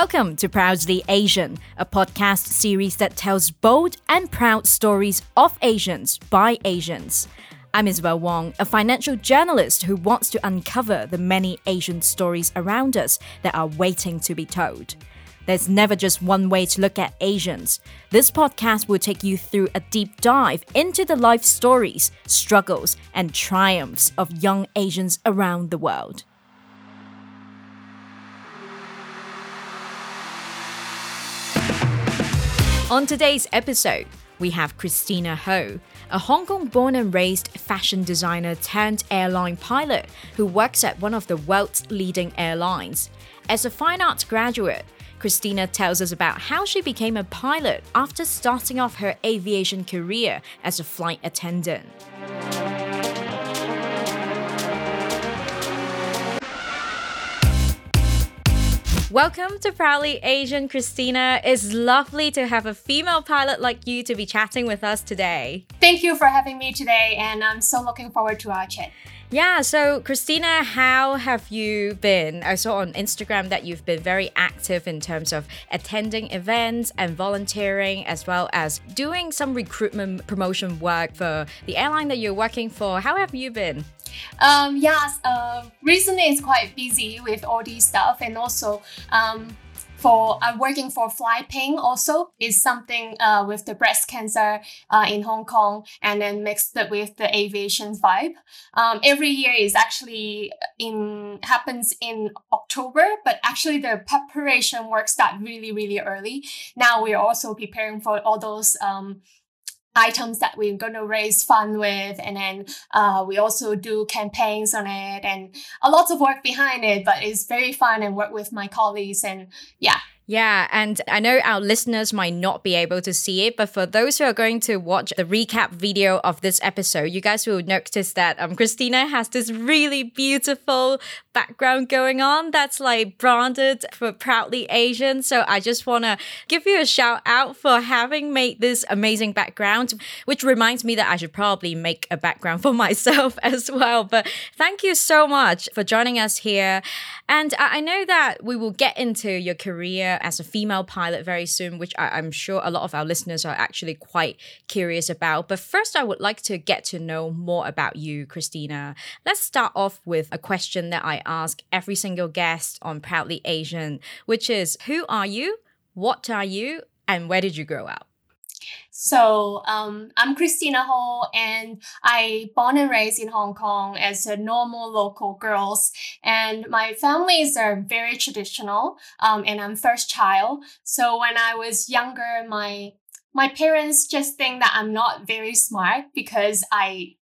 Welcome to Proudly Asian, a podcast series that tells bold and proud stories of Asians by Asians. I'm Isabel Wong, a financial journalist who wants to uncover the many Asian stories around us that are waiting to be told. There's never just one way to look at Asians. This podcast will take you through a deep dive into the life stories, struggles, and triumphs of young Asians around the world. On today's episode, we have Christina Ho, a Hong Kong born and raised fashion designer turned airline pilot who works at one of the world's leading airlines. As a fine arts graduate, Christina tells us about how she became a pilot after starting off her aviation career as a flight attendant. Welcome to Proudly Asian, Christina. It's lovely to have a female pilot like you to be chatting with us today. Thank you for having me today, and I'm so looking forward to our chat. Yeah, so Christina, how have you been? I saw on Instagram that you've been very active in terms of attending events and volunteering, as well as doing some recruitment promotion work for the airline that you're working for. How have you been? Um, yes, uh, recently it's quite busy with all these stuff, and also um, for I'm uh, working for FlyPink also is something uh, with the breast cancer uh, in Hong Kong and then mixed with the aviation vibe. Um, every year is actually in happens in October, but actually the preparation work start really really early. Now we're also preparing for all those um, items that we're going to raise fund with and then uh, we also do campaigns on it and a lot of work behind it but it's very fun and work with my colleagues and yeah yeah, and I know our listeners might not be able to see it, but for those who are going to watch the recap video of this episode, you guys will notice that um, Christina has this really beautiful background going on that's like branded for Proudly Asian. So I just want to give you a shout out for having made this amazing background, which reminds me that I should probably make a background for myself as well. But thank you so much for joining us here. And I know that we will get into your career as a female pilot very soon, which I, am sure a lot of our listeners are actually quite curious about. But first, I would like to get to know more about you, Christina. Let's start off with a question that I ask every single guest on Proudly Asian, which is Who are you? What are you? And where did you grow up? So um, I'm Christina Ho, and I born and raised in Hong Kong as a normal local girls. And my families are very traditional, um, and I'm first child. So when I was younger, my my parents just think that I'm not very smart because I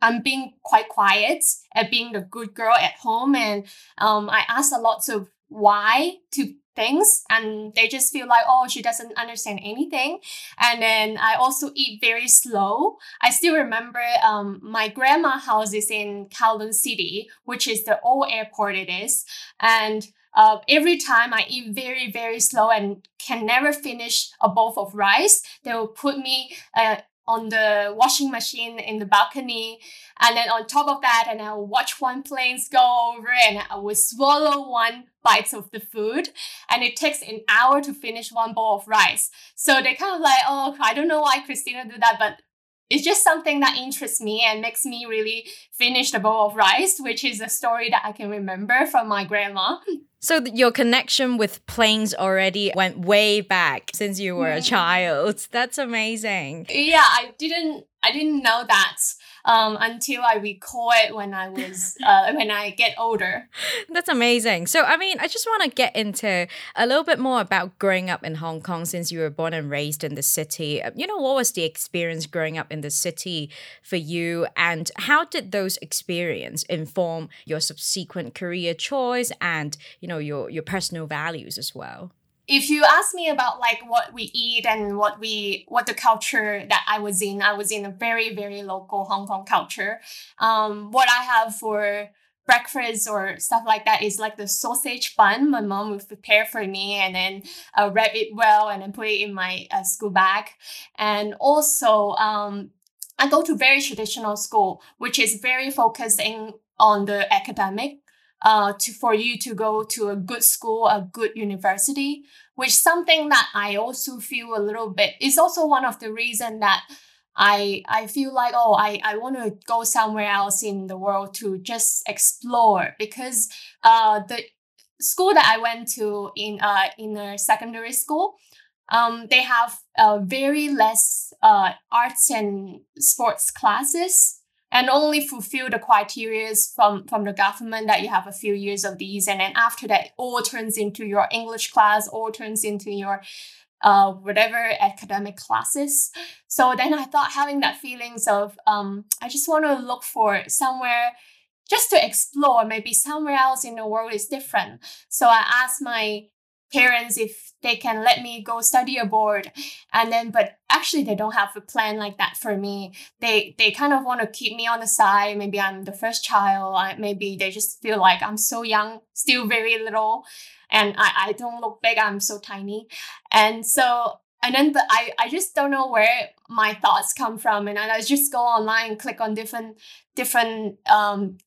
I'm being quite quiet at being the good girl at home, and um, I ask a lot of why to things and they just feel like oh she doesn't understand anything. And then i also eat very slow. I still remember um, my grandma house is in kowloon city which is the old airport it is. And uh, every time I eat very, very slow and can never finish a bowl of rice, they will put me uh, on the washing machine in the balcony. And then on top of that, and I'll watch one planes go over and I will swallow one bite of the food. And it takes an hour to finish one bowl of rice. So they kind of like, oh, I don't know why Christina do that, but it's just something that interests me and makes me really finish the bowl of rice, which is a story that I can remember from my grandma. So your connection with planes already went way back since you were a child. That's amazing. Yeah, I didn't I didn't know that um, until I recall it when I was uh, when I get older. That's amazing. So I mean, I just want to get into a little bit more about growing up in Hong Kong since you were born and raised in the city. You know, what was the experience growing up in the city for you, and how did those experience inform your subsequent career choice and you know your your personal values as well? If you ask me about like what we eat and what we what the culture that I was in, I was in a very very local Hong Kong culture. Um, what I have for breakfast or stuff like that is like the sausage bun my mom would prepare for me and then uh, wrap it well and then put it in my uh, school bag and also um, i go to very traditional school which is very focusing on the academic uh, to for you to go to a good school, a good university, which something that I also feel a little bit is also one of the reason that I I feel like oh I, I want to go somewhere else in the world to just explore because uh the school that I went to in uh in a secondary school um they have uh, very less uh arts and sports classes and only fulfill the criteria from from the government that you have a few years of these. And then after that all turns into your english class all turns into your uh, whatever academic classes. So then i thought having that feelings of um, i just want to look for somewhere just to explore. Maybe somewhere else in the world is different. So i asked my parents if they can let me go study abroad. And then but actually they don't have a plan like that for me. They they kind of want to keep me on the side. Maybe i'm the first child. I, maybe they just feel like i'm so young still very little and i, I don't look big. I'm so tiny. And so and then but I, I just don't know where my thoughts come from. And I just go online click on different different um,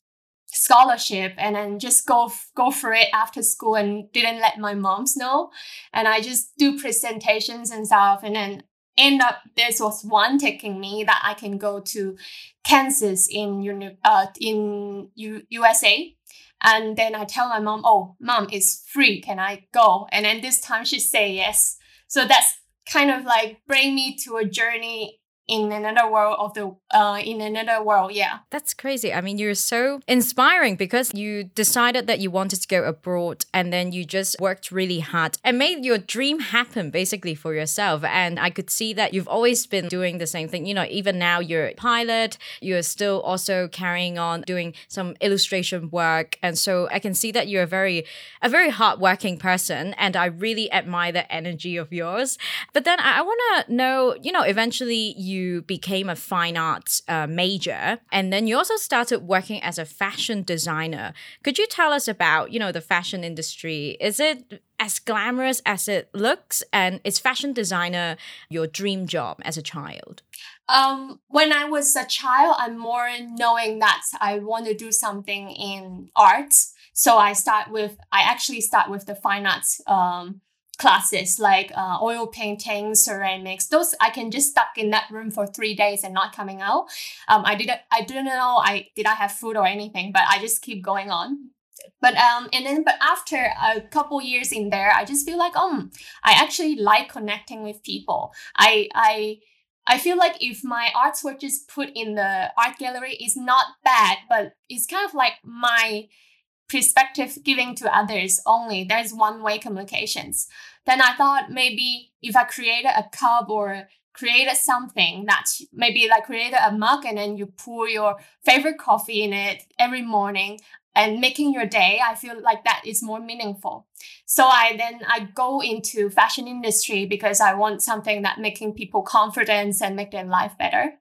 scholarship and then just go go for it after school and didn't let my moms know. And i just do presentations and stuff and then end up this was one taking me that i can go to kansas in uni- uh, in U- usa and then i tell my mom oh mom it's free. Can i go? And then this time she say yes. So that's kind of like bring me to a journey in another world of the uh in another world yeah. That's crazy. I mean you're so inspiring because you decided that you wanted to go abroad and then you just worked really hard and made your dream happen basically for yourself. And i could see that you've always been doing the same thing. You know even now you're a pilot you're still also carrying on doing some illustration work. And so i can see that you're a very a very hardworking person and i really admire the energy of yours. But then i, I want to know you know eventually you you became a fine arts uh, major and then you also started working as a fashion designer. Could you tell us about, you know, the fashion industry? Is it as glamorous as it looks and is fashion designer your dream job as a child? Um, when I was a child, I'm more knowing that I want to do something in arts. So I start with I actually start with the fine arts um, classes like uh, oil painting, ceramics. Those I can just stuck in that room for three days and not coming out. Um, I didn't I didn't know I did I have food or anything, but I just keep going on. But um and then but after a couple years in there, I just feel like um I actually like connecting with people. I I I feel like if my arts were just put in the art gallery is not bad, but it's kind of like my perspective giving to others only. There's one way communications. Then I thought maybe if I created a cup or created something that maybe like created a mug and then you pour your favorite coffee in it every morning and making your day i feel like that is more meaningful so i then i go into fashion industry because i want something that making people confidence and make their life better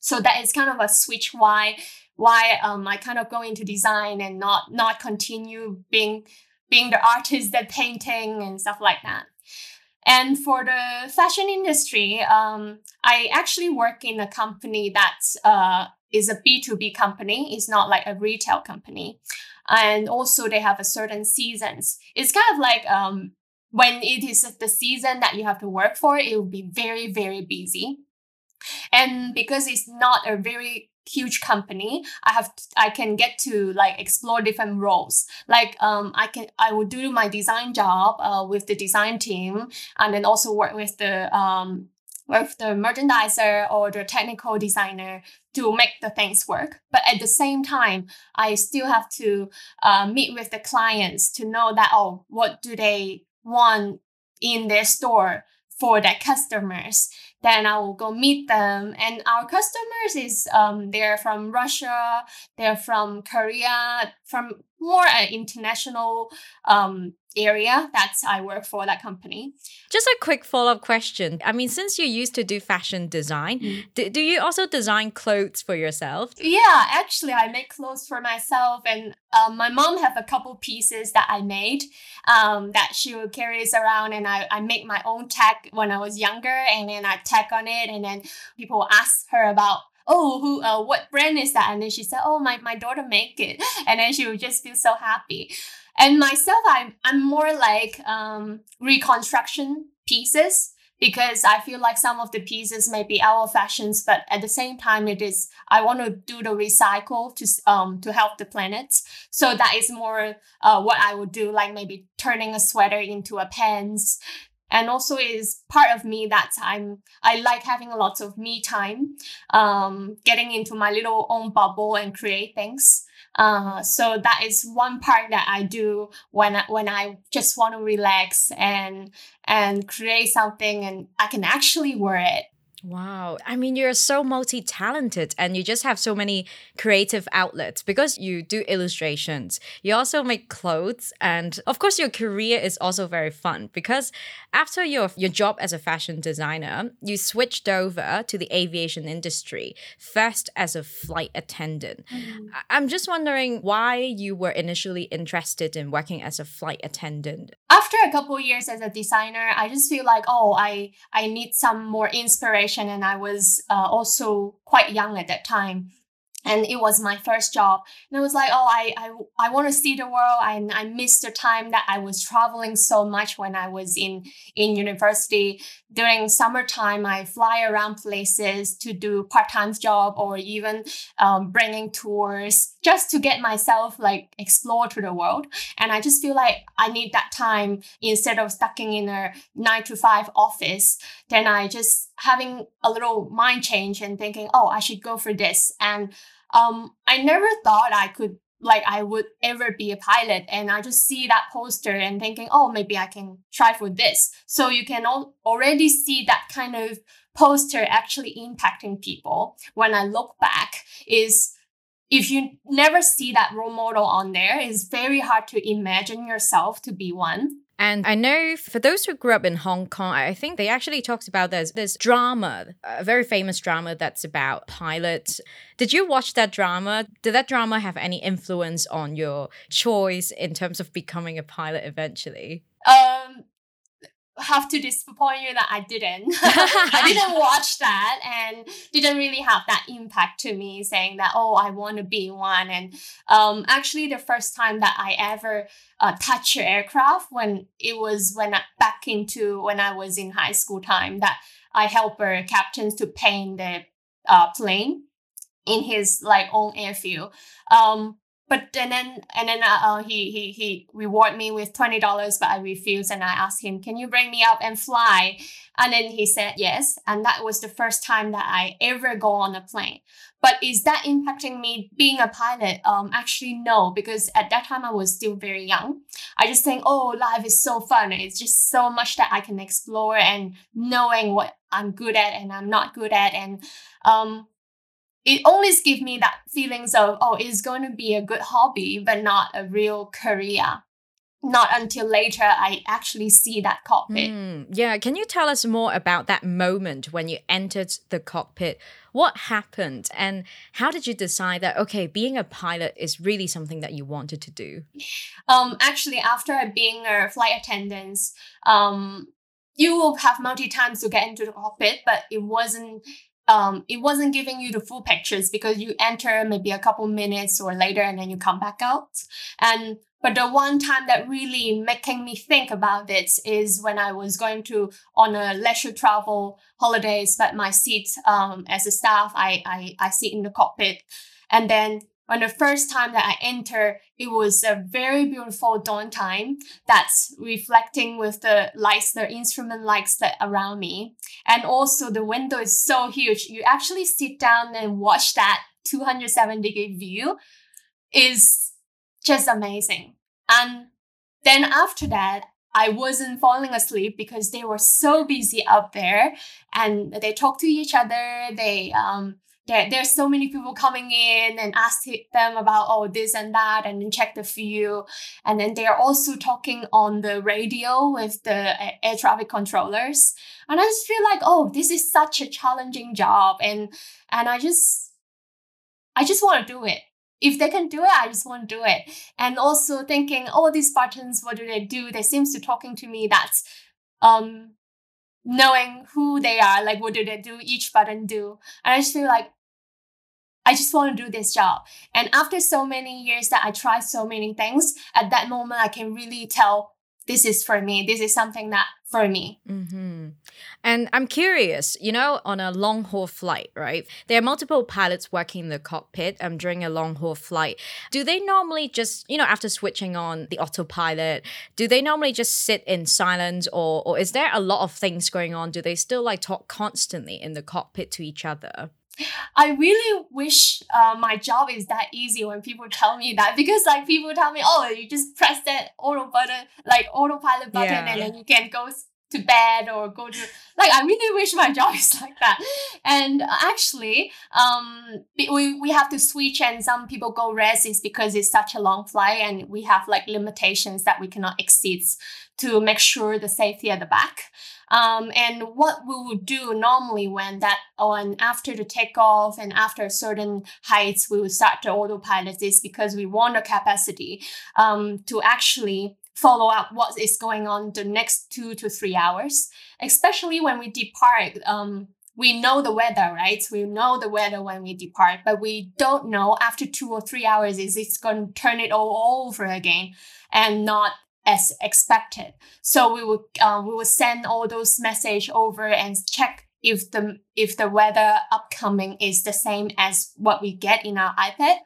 so that is kind of a switch why why um, I kind of go into design and not not continue being being the artist that painting and stuff like that. And for the fashion industry, um, I actually work in a company that uh, is a B2B company. It's not like a retail company. And also they have a certain seasons. It's kind of like um, when it is the season that you have to work for, it will be very, very busy. And because it's not a very huge company i have i can get to like explore different roles like um i can i will do my design job uh, with the design team and then also work with the um with the merchandiser or the technical designer to make the things work. But at the same time, I still have to uh, meet with the clients to know that, oh, what do they want in their store for their customers? Then I will go meet them. And our customers is um, they're from Russia, they're from Korea, from more an international um, area that I work for that company. Just a quick follow up question. I mean, since you used to do fashion design, mm. do, do you also design clothes for yourself? Yeah, actually, I make clothes for myself, and um, my mom have a couple pieces that I made um, that she will carries around, and I, I make my own tag when I was younger, and then I tag on it, and then people ask her about oh, who, uh, what brand is that? And then she said, oh, my, my daughter make it. And then she would just feel so happy. And myself, I'm, I'm more like um, reconstruction pieces because I feel like some of the pieces may be our fashions, but at the same time, it is I want to do the recycle to um to help the planet. So that is more uh, what I would do, like maybe turning a sweater into a pants. And also is part of me that I'm I like having a lot of me time, um, getting into my little own bubble and create things. Uh, so that is one part that I do when I, when I just want to relax and and create something and I can actually wear it. Wow. I mean, you're so multi talented and you just have so many creative outlets because you do illustrations. You also make clothes. And of course, your career is also very fun because after your, your job as a fashion designer, you switched over to the aviation industry, first as a flight attendant. Mm-hmm. I'm just wondering why you were initially interested in working as a flight attendant. After a couple years as a designer, I just feel like, oh, I, I need some more inspiration and I was uh, also quite young at that time and it was my first job. And i was like oh i i, I want to see the world and i missed the time that i was traveling so much when i was in in university. During summertime i fly around places to do part-time job or even um, bringing tours just to get myself like explore to the world. And i just feel like i need that time. Instead of stucking in a nine to five office then i just having a little mind change and thinking oh i should go for this and um, I never thought I could like I would ever be a pilot. And I just see that poster and thinking, oh, maybe I can try for this. So you can al- already see that kind of poster actually impacting people. When I look back, is if you never see that role model on there, it's very hard to imagine yourself to be one. And I know for those who grew up in Hong Kong, I think they actually talked about this this drama, a very famous drama that's about pilots. Did you watch that drama? Did that drama have any influence on your choice in terms of becoming a pilot eventually? Um, have to disappoint you that I didn't. I didn't watch that and didn't really have that impact to me saying that, oh, I want to be one. And um, actually, the first time that I ever uh, touched an aircraft when it was when I, back into when I was in high school time that I helped our captains to paint the uh, plane in his like own airfield. Um, but and then and then uh, uh, he he he reward me with twenty dollars, but I refused, and I asked him, "Can you bring me up and fly?" And then he said yes, and that was the first time that I ever go on a plane. But is that impacting me being a pilot? Um, actually no, because at that time I was still very young. I just think, oh, life is so fun. It's just so much that I can explore and knowing what I'm good at and I'm not good at, and um, it always gives me that feelings of oh it's going to be a good hobby but not a real career. Not until later i actually see that cockpit. Mm, yeah can you tell us more about that moment when you entered the cockpit? What happened and how did you decide that okay being a pilot is really something that you wanted to do? Um actually after being a flight attendant um you will have multi times to get into the cockpit but it wasn't um, it wasn't giving you the full pictures because you enter maybe a couple minutes or later and then you come back out. And but the one time that really making me think about this is when I was going to on a leisure travel holidays, but my seat um, as a staff, I, I I sit in the cockpit, and then when the first time that I enter, it was a very beautiful dawn time that's reflecting with the lights, the instrument lights that around me. And also the window is so huge. You actually sit down and watch that 270 degree view is just amazing. And then after that, I wasn't falling asleep because they were so busy up there and they talk to each other. They um, there, there's so many people coming in and ask them about oh this and that and then check the view. And then they're also talking on the radio with the air traffic controllers. And i just feel like oh this is such a challenging job and and i just i just want to do it. If they can do it i just want to do it. And also thinking oh these buttons what do they do? They seems to talking to me that's um knowing who they are like what do they do each button do and i just feel like I just want to do this job. And after so many years that I tried so many things, at that moment, I can really tell this is for me. This is something that for me. Mm-hmm. And I'm curious, you know, on a long haul flight, right? There are multiple pilots working in the cockpit um, during a long haul flight. Do they normally just, you know, after switching on the autopilot, do they normally just sit in silence or, or is there a lot of things going on? Do they still like talk constantly in the cockpit to each other? I really wish uh, my job is that easy when people tell me that because like people tell me, oh, you just press that auto button, like autopilot button, yeah. and then you can go to bed or go to like I really wish my job is like that. And actually, um, we we have to switch, and some people go rest is because it's such a long flight, and we have like limitations that we cannot exceed to make sure the safety at the back. Um, and what we would do normally when that on after the takeoff and after certain heights, we would start to autopilot this because we want the capacity um, to actually follow up what is going on the next two to three hours, especially when we depart. Um, we know the weather, right? We know the weather when we depart, but we don't know after two or three hours is it's going to turn it all over again and not as expected. So we will uh, we would send all those message over and check if the if the weather upcoming is the same as what we get in our iPad,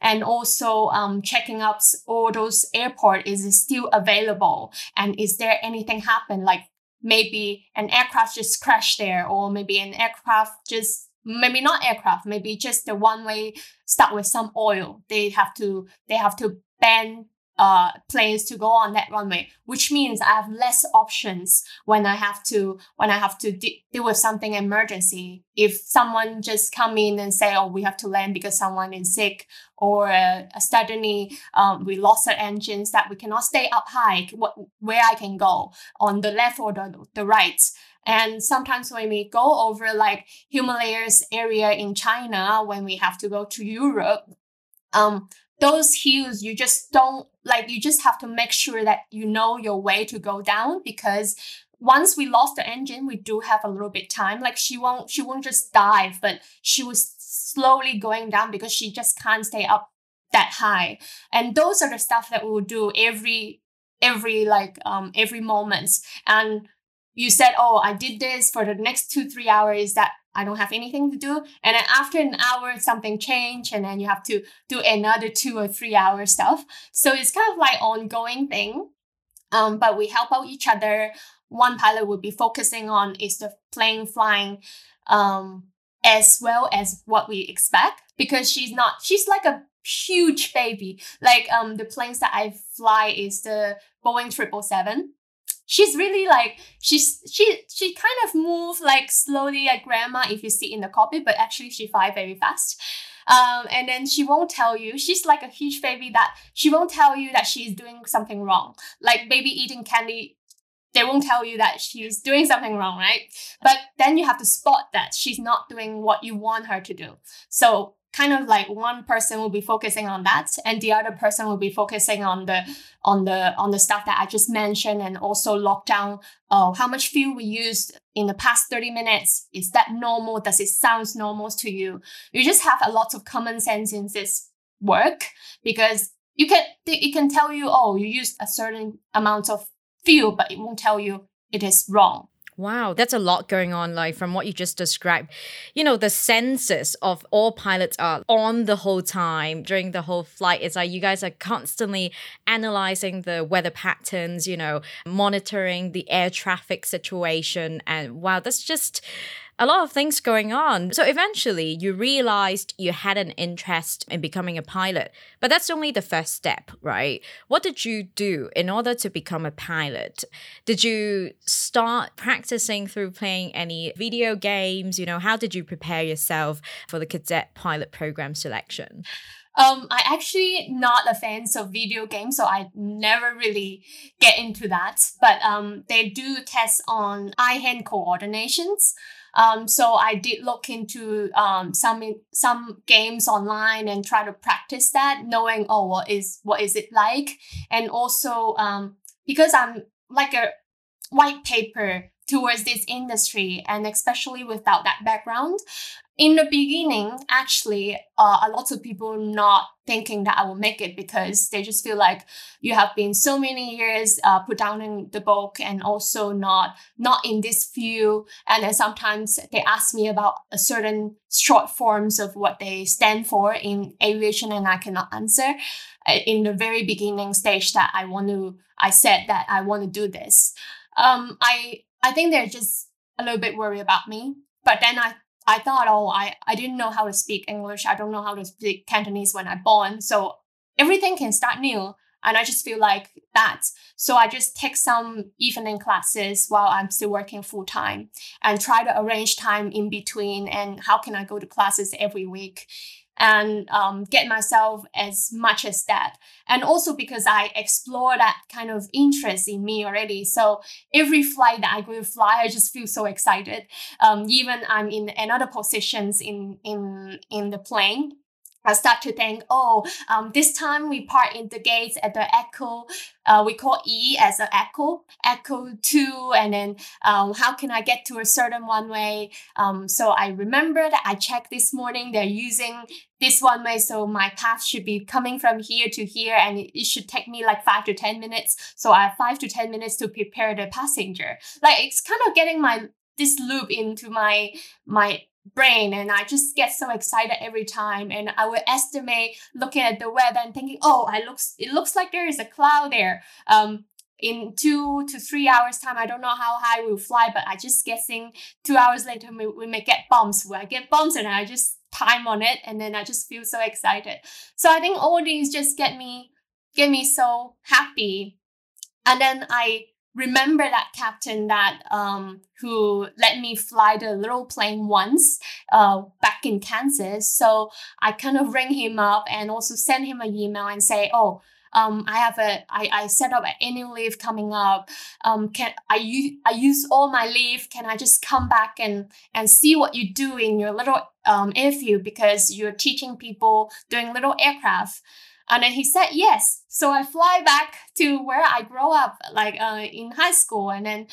and also um, checking up all those airport is it still available? And is there anything happen? Like maybe an aircraft just crashed there or maybe an aircraft just maybe not aircraft maybe just the runway stuck with some oil. They have to they have to ban uh, to go on that runway, which means I have less options when I have to when I have to de- deal with something emergency. If someone just come in and say, "Oh, we have to land because someone is sick," or uh, suddenly um, we lost our engines that we cannot stay up high, what, where I can go on the left or the, the right. And sometimes when we go over like Himalayas area in China, when we have to go to Europe, um, those hills you just don't like you just have to make sure that you know your way to go down because once we lost the engine we do have a little bit time. Like she won't she won't just dive but she was slowly going down because she just can't stay up that high. And those are the stuff that we will do every every like um every moments. And you said oh i did this for the next two three hours that I don't have anything to do. And then after an hour, something changed, and then you have to do another two or three hour stuff. So it's kind of like ongoing thing. Um, but we help out each other. One pilot would be focusing on is the plane flying um, as well as what we expect because she's not she's like a huge baby. Like um the planes that I fly is the Boeing triple seven she's really like she's she she kind of move like slowly like grandma if you sit in the cockpit, but actually she fly very fast. Um, and then she won't tell you. She's like a huge baby that she won't tell you that she's doing something wrong. Like baby eating candy, they won't tell you that she's doing something wrong, right? But then you have to spot that she's not doing what you want her to do. So kind of like one person will be focusing on that and the other person will be focusing on the on the on the stuff that i just mentioned and also lockdown uh, how much fuel we used in the past 30 minutes. Is that normal? Does it sound normal to you? You just have a lot of common sense in this work because you can it can tell you oh you used a certain amount of fuel but it won't tell you it is wrong Wow, that's a lot going on, like from what you just described. You know, the senses of all pilots are on the whole time during the whole flight. It's like you guys are constantly analyzing the weather patterns, you know, monitoring the air traffic situation. And wow, that's just a lot of things going on. So eventually you realized you had an interest in becoming a pilot, but that's only the first step, right? What did you do in order to become a pilot? Did you start practicing through playing any video games? You know, how did you prepare yourself for the cadet pilot program selection? Um, I actually not a fan of video games, so I never really get into that. But um, they do test on eye-hand coordinations. Um, so I did look into um, some some games online and try to practice that, knowing oh what is what is it like, and also um, because I'm like a white paper towards this industry, and especially without that background, in the beginning, actually, uh, a lot of people not thinking that I will make it because they just feel like you have been so many years uh, put down in the book and also not not in this field. And then sometimes they ask me about a certain short forms of what they stand for in aviation, and I cannot answer. Uh, in the very beginning stage, that I want to, I said that I want to do this. Um, I I think they're just a little bit worried about me. But then I I thought, oh, I, I didn't know how to speak English. I don't know how to speak Cantonese when I born. So everything can start new. And I just feel like that. So I just take some evening classes while I'm still working full time and try to arrange time in between. And how can I go to classes every week? And um, get myself as much as that. And also because I explore that kind of interest in me already. So every flight that I go to fly, I just feel so excited. Um, even I'm in another positions in in in the plane. I start to think, oh, um, this time we park in the gates at the Echo, uh, we call E as an Echo, Echo 2, and then um, how can I get to a certain runway? Um, so I remember that I checked this morning, they're using this runway, so my path should be coming from here to here, and it, should take me like five to 10 minutes. So I have five to 10 minutes to prepare the passenger. Like it's kind of getting my this loop into my my brain and I just get so excited every time and I would estimate looking at the weather and thinking oh I looks it looks like there is a cloud there. Um in two to three hours time I don't know how high we'll fly but I just guessing two hours later we, we may get bumps. Where I get bumps? And I just time on it and then I just feel so excited. So I think all these just get me get me so happy. And then I remember that captain that um, who let me fly the little plane once uh, back in Kansas. So I kind of ring him up and also send him an email and say, oh, um, I have a I, I set up an annual leave coming up. Um, can I use I use all my leave? Can I just come back and and see what you do in your little um, airfield because you're teaching people doing little aircraft. And then he said yes. So I fly back to where I grew up, like uh, in high school, and then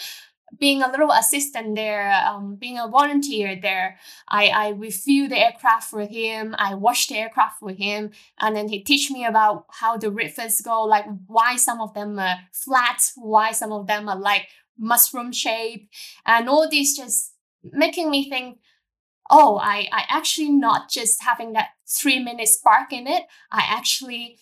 being a little assistant there, um, being a volunteer there, I, I refuel the aircraft for him. I wash the aircraft for him. And then he teach me about how the rivers go, like why some of them are flat, why some of them are like mushroom shape. And all these just making me think, oh, I, I actually not just having that three minute spark in it. I actually,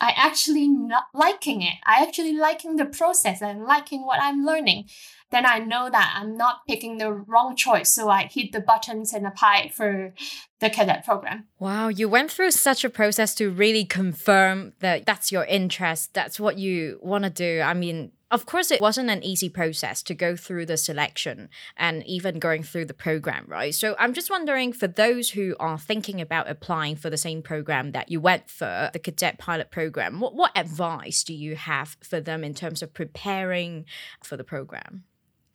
I actually not liking it. I actually liking the process and liking what I'm learning. Then I know that I'm not picking the wrong choice. So I hit the buttons and apply for the cadet program. Wow, you went through such a process to really confirm that that's your interest, that's what you want to do. I mean, of course, it wasn't an easy process to go through the selection and even going through the program, right? So I'm just wondering for those who are thinking about applying for the same program that you went for, the cadet pilot program, what, what advice do you have for them in terms of preparing for the program?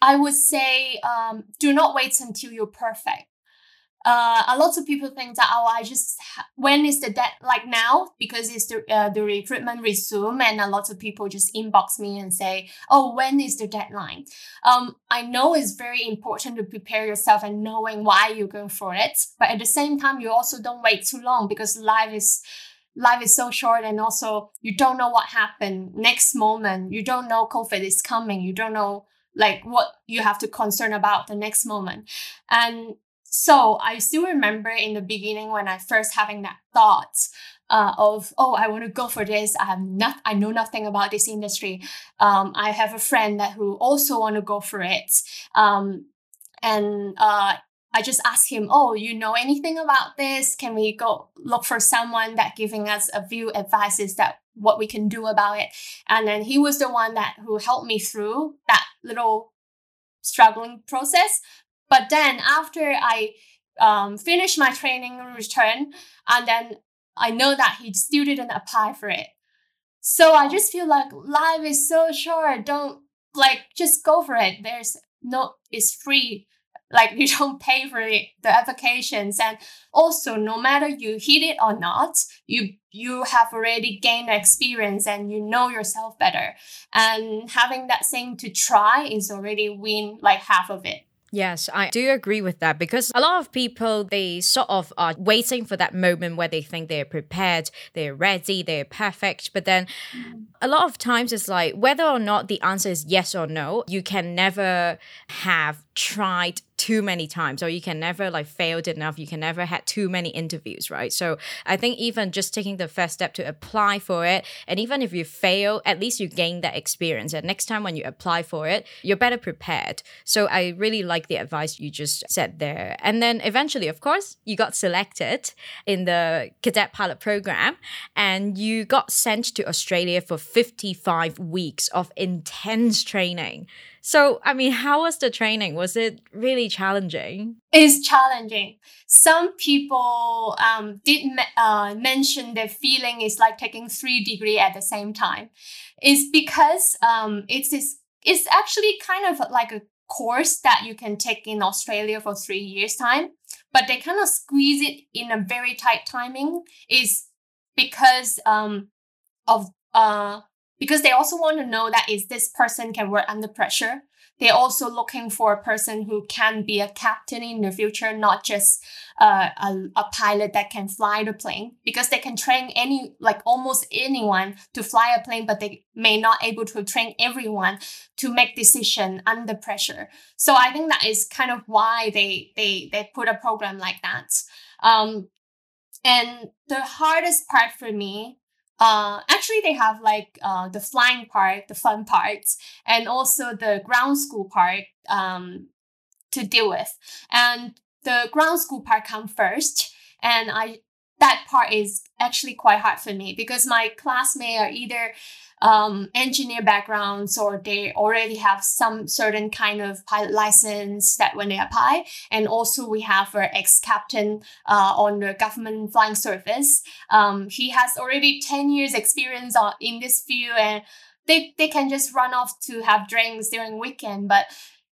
I would say um, do not wait until you're perfect uh, a lot of people think that oh I just when is the dead like now because it's the uh, the recruitment resume and a lot of people just inbox me and say oh when is the deadline? Um I know it's very important to prepare yourself and knowing why you're going for it but at the same time you also don't wait too long because life is life is so short and also you don't know what happened next moment. You don't know covid is coming. You don't know like what you have to concern about the next moment. And so I still remember in the beginning when I first having that thought uh, of oh I want to go for this. I have not I know nothing about this industry. Um, I have a friend that who also want to go for it. Um, and uh, I just asked him, "Oh, you know anything about this? Can we go look for someone that giving us a few advices that what we can do about it?" And then he was the one that who helped me through that little struggling process but then after I um, finish my training return, and then I know that he still didn't apply for it. So I just feel like life is so short. Don't like just go for it. There's no, it's free. Like you don't pay for it, the applications, and also no matter you hit it or not, you you have already gained experience and you know yourself better. And having that thing to try is already win like half of it. Yes, I do agree with that because a lot of people they sort of are waiting for that moment where they think they're prepared, they're ready, they're perfect, but then mm. a lot of times it's like whether or not the answer is yes or no, you can never have tried too many times or you can never like failed enough you can never had too many interviews right? So i think even just taking the first step to apply for it and even if you fail at least you gain that experience. And next time when you apply for it you're better prepared. So i really like the advice you just said there. And then eventually of course you got selected in the cadet pilot program and you got sent to australia for 55 weeks of intense training so, I mean, how was the training? Was it really challenging? It's challenging. Some people um, did uh, mention the feeling is like taking three degree at the same time. It's because um, it's this, it's actually kind of like a course that you can take in Australia for three years time, but they kind of squeeze it in a very tight timing. Is because um, of uh, because they also want to know that is this person can work under pressure. They're also looking for a person who can be a captain in the future not just uh, a, a pilot that can fly the plane. Because they can train any like almost anyone to fly a plane but they may not able to train everyone to make decision under pressure. So i think that is kind of why they they they put a program like that. Um, and the hardest part for me uh, actually they have like uh, the flying part the fun parts and also the ground school part um, to deal with. And the ground school part come first and i that part is actually quite hard for me because my classmates are either um, engineer backgrounds or they already have some certain kind of pilot license that when they apply. And also we have our ex-captain uh, on the government flying service. Um, he has already 10 years experience on, in this field and they, they can just run off to have drinks during weekend. But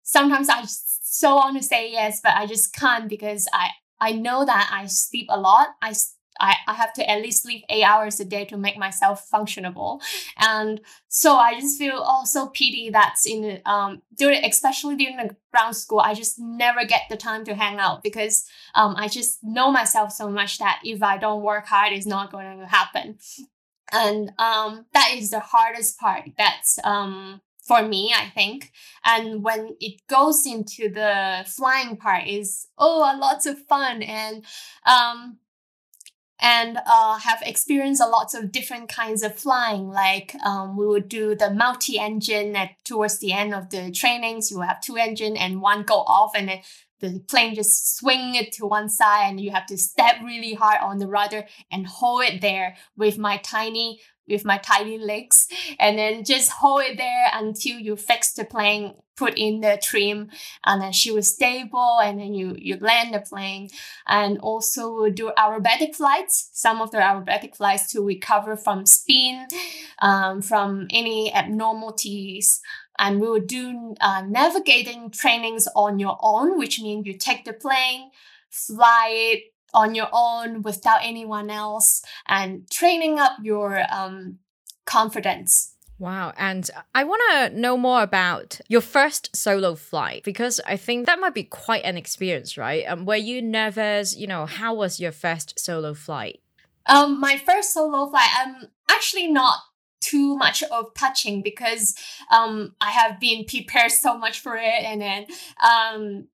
sometimes I so want to say yes, but I just can't because I, I know that I sleep a lot. I I, I have to at least sleep eight hours a day to make myself functionable. And so I just feel also pity that's in um during especially during the ground school, I just never get the time to hang out because um I just know myself so much that if I don't work hard, it's not going to happen. And um that is the hardest part. That's um for me, I think. And when it goes into the flying part is oh a lots of fun and um and uh, have experienced a lot of different kinds of flying. Like um, we would do the multi-engine at towards the end of the trainings. You have two engine and one go off, and then the plane just swing it to one side, and you have to step really hard on the rudder and hold it there with my tiny with my tiny legs and then just hold it there until you fix the plane put in the trim and then she was stable and then you you land the plane. And also do aerobatic flights. Some of the aerobatic flights to recover from spin um, from any abnormalities. And we will do uh, navigating trainings on your own which means you take the plane fly it on your own without anyone else and training up your um, confidence. Wow. And I want to know more about your first solo flight because I think that might be quite an experience, right? Um, were you nervous? You know, how was your first solo flight? Um, my first solo flight, I'm actually not too much of touching because um, I have been prepared so much for it. And then um,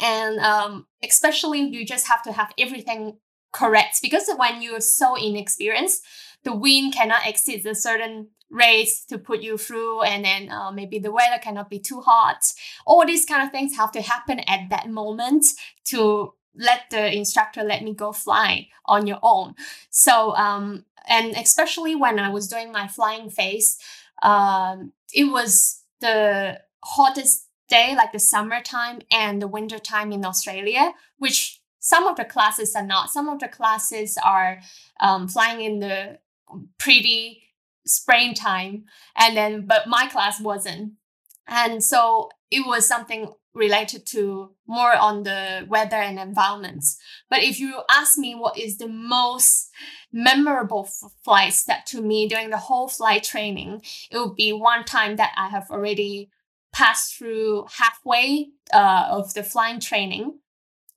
and um, especially you just have to have everything correct because when you're so inexperienced the wind cannot exceed a certain rates to put you through and then uh, maybe the weather cannot be too hot all these kind of things have to happen at that moment to let the instructor let me go fly on your own so um and especially when i was doing my flying phase um it was the hottest day, like the summertime and the winter time in Australia, which some of the classes are not. Some of the classes are um, flying in the pretty springtime, and then but my class wasn't, and so it was something related to more on the weather and environments. But if you ask me what is the most memorable f- flights that to me during the whole flight training, it would be one time that I have already passed through halfway uh, of the flying training,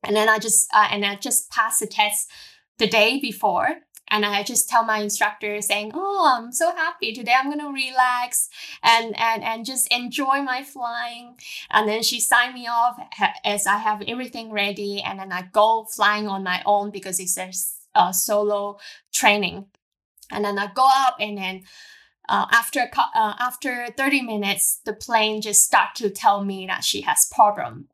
and then I just uh, and I just passed the test the day before. And I just tell my instructor saying, "Oh, I'm so happy today. I'm gonna relax and and and just enjoy my flying." And then she signed me off as I have everything ready, and then I go flying on my own because it's a, a solo training. And then I go up, and then uh, after uh, after 30 minutes, the plane just start to tell me that she has problem.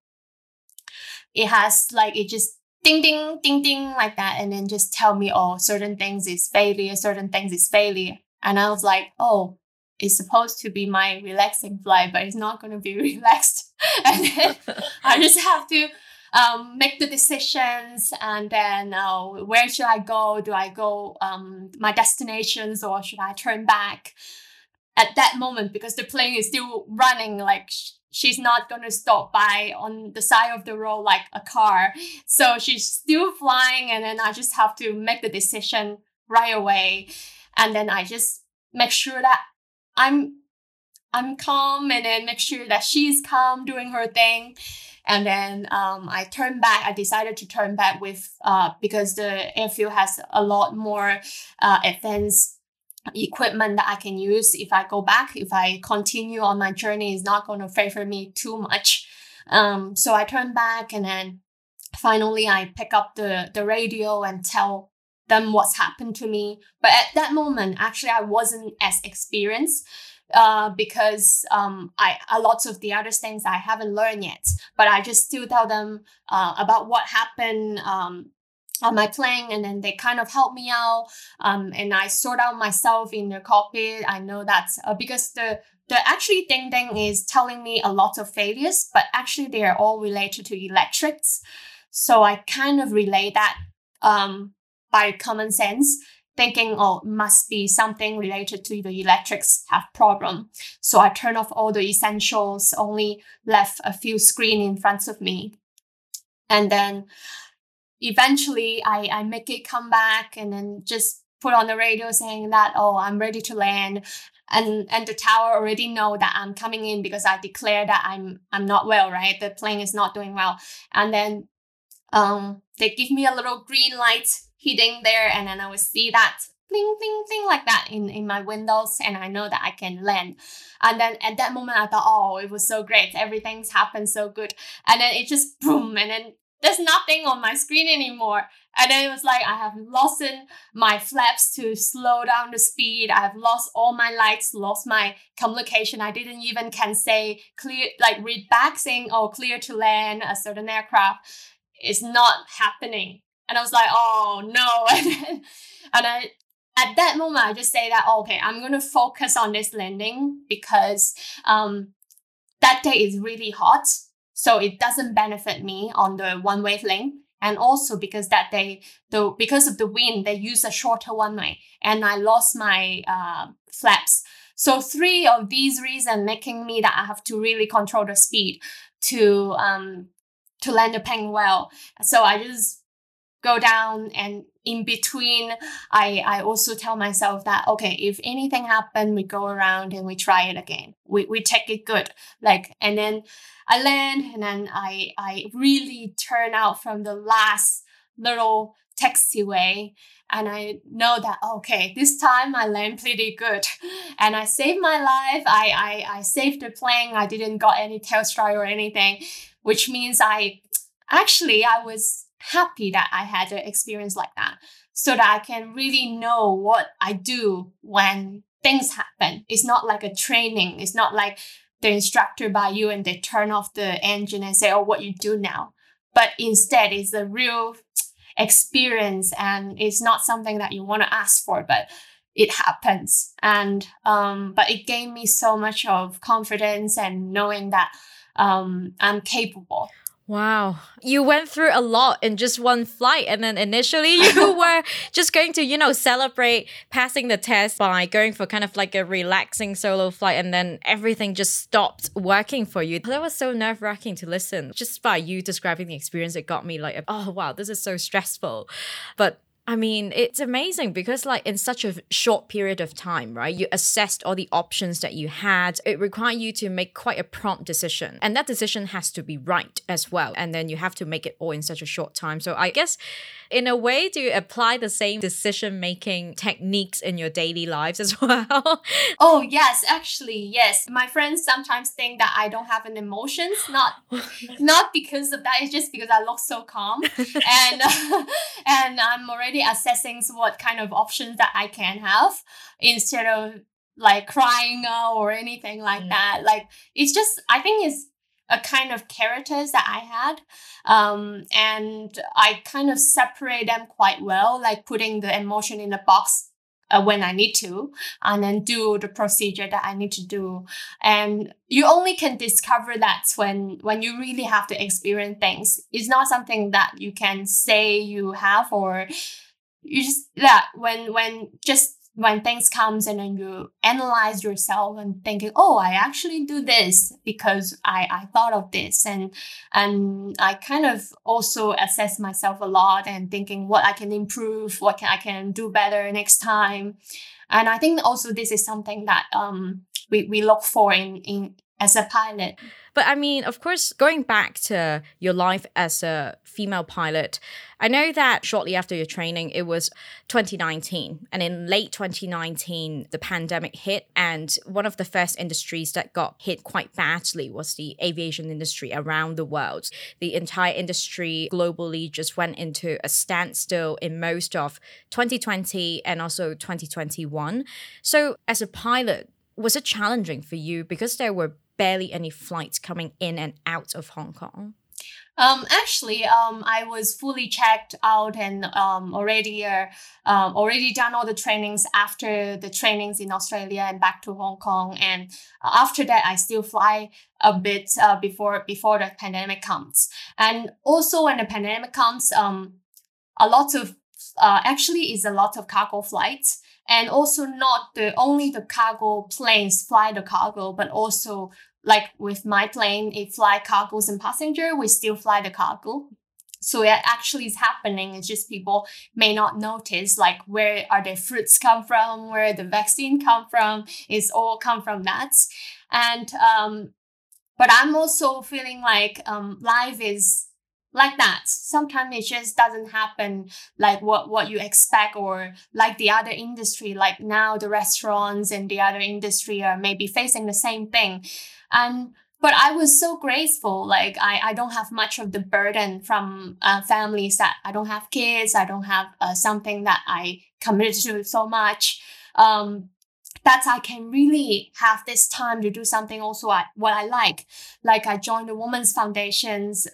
It has like it just ding ding ding ding like that, and then just tell me oh certain things is failure, certain things is failure, and I was like oh it's supposed to be my relaxing flight, but it's not going to be relaxed, and then I just have to um, make the decisions and then uh, where should I go? Do I go um, my destinations or should I turn back? At that moment, because the plane is still running, like she's not going to stop by on the side of the road like a car. So she's still flying, and then I just have to make the decision right away. And then I just make sure that I'm I'm calm and then make sure that she's calm doing her thing. And then um, I turned back. I decided to turn back with uh, because the airfield has a lot more uh, advanced equipment that I can use if I go back. If I continue on my journey, is not going to favor me too much. Um, so I turn back, and then finally I pick up the the radio and tell them what's happened to me. But at that moment, actually, I wasn't as experienced uh, because um, I a lots of the other things I haven't learned yet. But I just still tell them uh, about what happened um, on my plane, and then they kind of help me out. Um, and I sort out myself in the cockpit. I know that uh, because the the actually Ding Ding is telling me a lot of failures, but actually they are all related to electrics. So I kind of relay that um, by common sense thinking, oh, must be something related to the electrics have problem. So I turn off all the essentials, only left a few screen in front of me. And then eventually I, I make it come back and then just put on the radio saying that, oh, I'm ready to land. And and the tower already know that I'm coming in because I declare that I'm I'm not well, right? The plane is not doing well. And then um they give me a little green light hitting there and then I will see that bling bling bling like that in, in my windows and I know that I can land. And then at that moment I thought, oh, it was so great. Everything's happened so good. And then it just boom and then there's nothing on my screen anymore. And then it was like I have lost my flaps to slow down the speed. I have lost all my lights, lost my communication. I didn't even can say clear, like read back saying, oh, clear to land a certain aircraft. It's not happening. And I was like, oh no. and, and I, at that moment, I just say that, okay, I'm going to focus on this landing because um, that day is really hot. So it doesn't benefit me on the runway length. And also because that they, the because of the wind, they use a shorter runway, and I lost my uh, flaps. So three of these reasons making me that I have to really control the speed to um to land the plane well. So I just go down and in between I, I also tell myself that okay if anything happen we go around and we try it again. We, we take it good. Like and then i land and then i i really turn out from the last little taxiway and i know that okay this time i land pretty good. And i saved my life. I i, I saved the plane. I didn't got any tail strike or anything which means i actually i was happy that I had an experience like that so that I can really know what I do when things happen. It's not like a training. It's not like the instructor by you and they turn off the engine and say, oh, what you do now. But instead, it's a real experience and it's not something that you want to ask for, but it happens. And, um, but it gave me so much of confidence and knowing that um, I'm capable. Wow. You went through a lot in just one flight. And then initially you were just going to, you know, celebrate passing the test by going for kind of like a relaxing solo flight. And then everything just stopped working for you. That was so nerve wracking to listen. Just by you describing the experience, it got me like, oh, wow, this is so stressful. But I mean, it's amazing because, like, in such a short period of time, right, you assessed all the options that you had. It required you to make quite a prompt decision. And that decision has to be right as well. And then you have to make it all in such a short time. So, I guess, in a way, do you apply the same decision making techniques in your daily lives as well? oh, yes, actually, yes. My friends sometimes think that I don't have an emotions, not not because of that, it's just because I look so calm. and and I'm already already assessing what kind of options that I can have instead of like crying or anything like mm. that. Like it's just I think it's a kind of characters that I had. Um, and I kind of separate them quite well, like putting the emotion in a box uh, when I need to, and then do the procedure that I need to do. And you only can discover that when when you really have to experience things. It's not something that you can say you have or you just that when when just when things comes and then you analyze yourself and thinking oh i actually do this because i i thought of this and and i kind of also assess myself a lot and thinking what i can improve what can i can do better next time. And i think also this is something that um we, we look for in in as a pilot but I mean, of course, going back to your life as a female pilot, I know that shortly after your training, it was 2019. And in late 2019, the pandemic hit. And one of the first industries that got hit quite badly was the aviation industry around the world. The entire industry globally just went into a standstill in most of 2020 and also 2021. So, as a pilot, was it challenging for you because there were barely any flights coming in and out of Hong Kong? Um, actually, um, I was fully checked out and um, already uh, um, already done all the trainings after the trainings in Australia and back to Hong Kong. And after that, I still fly a bit uh, before before the pandemic comes. And also when the pandemic comes, um, a lot of uh, actually is a lot of cargo flights and also not the only the cargo planes fly the cargo, but also like with my plane, it fly cargos and passenger, we still fly the cargo. So it actually is happening. It's just people may not notice like where are the fruits come from, where the vaccine come from. It's all come from that. And um, but I'm also feeling like um, life is like that. Sometimes it just doesn't happen like what, what you expect or like the other industry, like now the restaurants and the other industry are maybe facing the same thing. And but I was so grateful. Like I, I don't have much of the burden from uh, families that I don't have kids. I don't have uh, something that I committed to so much. Um, that I can really have this time to do something also I, what I like. Like I joined the Women's Foundations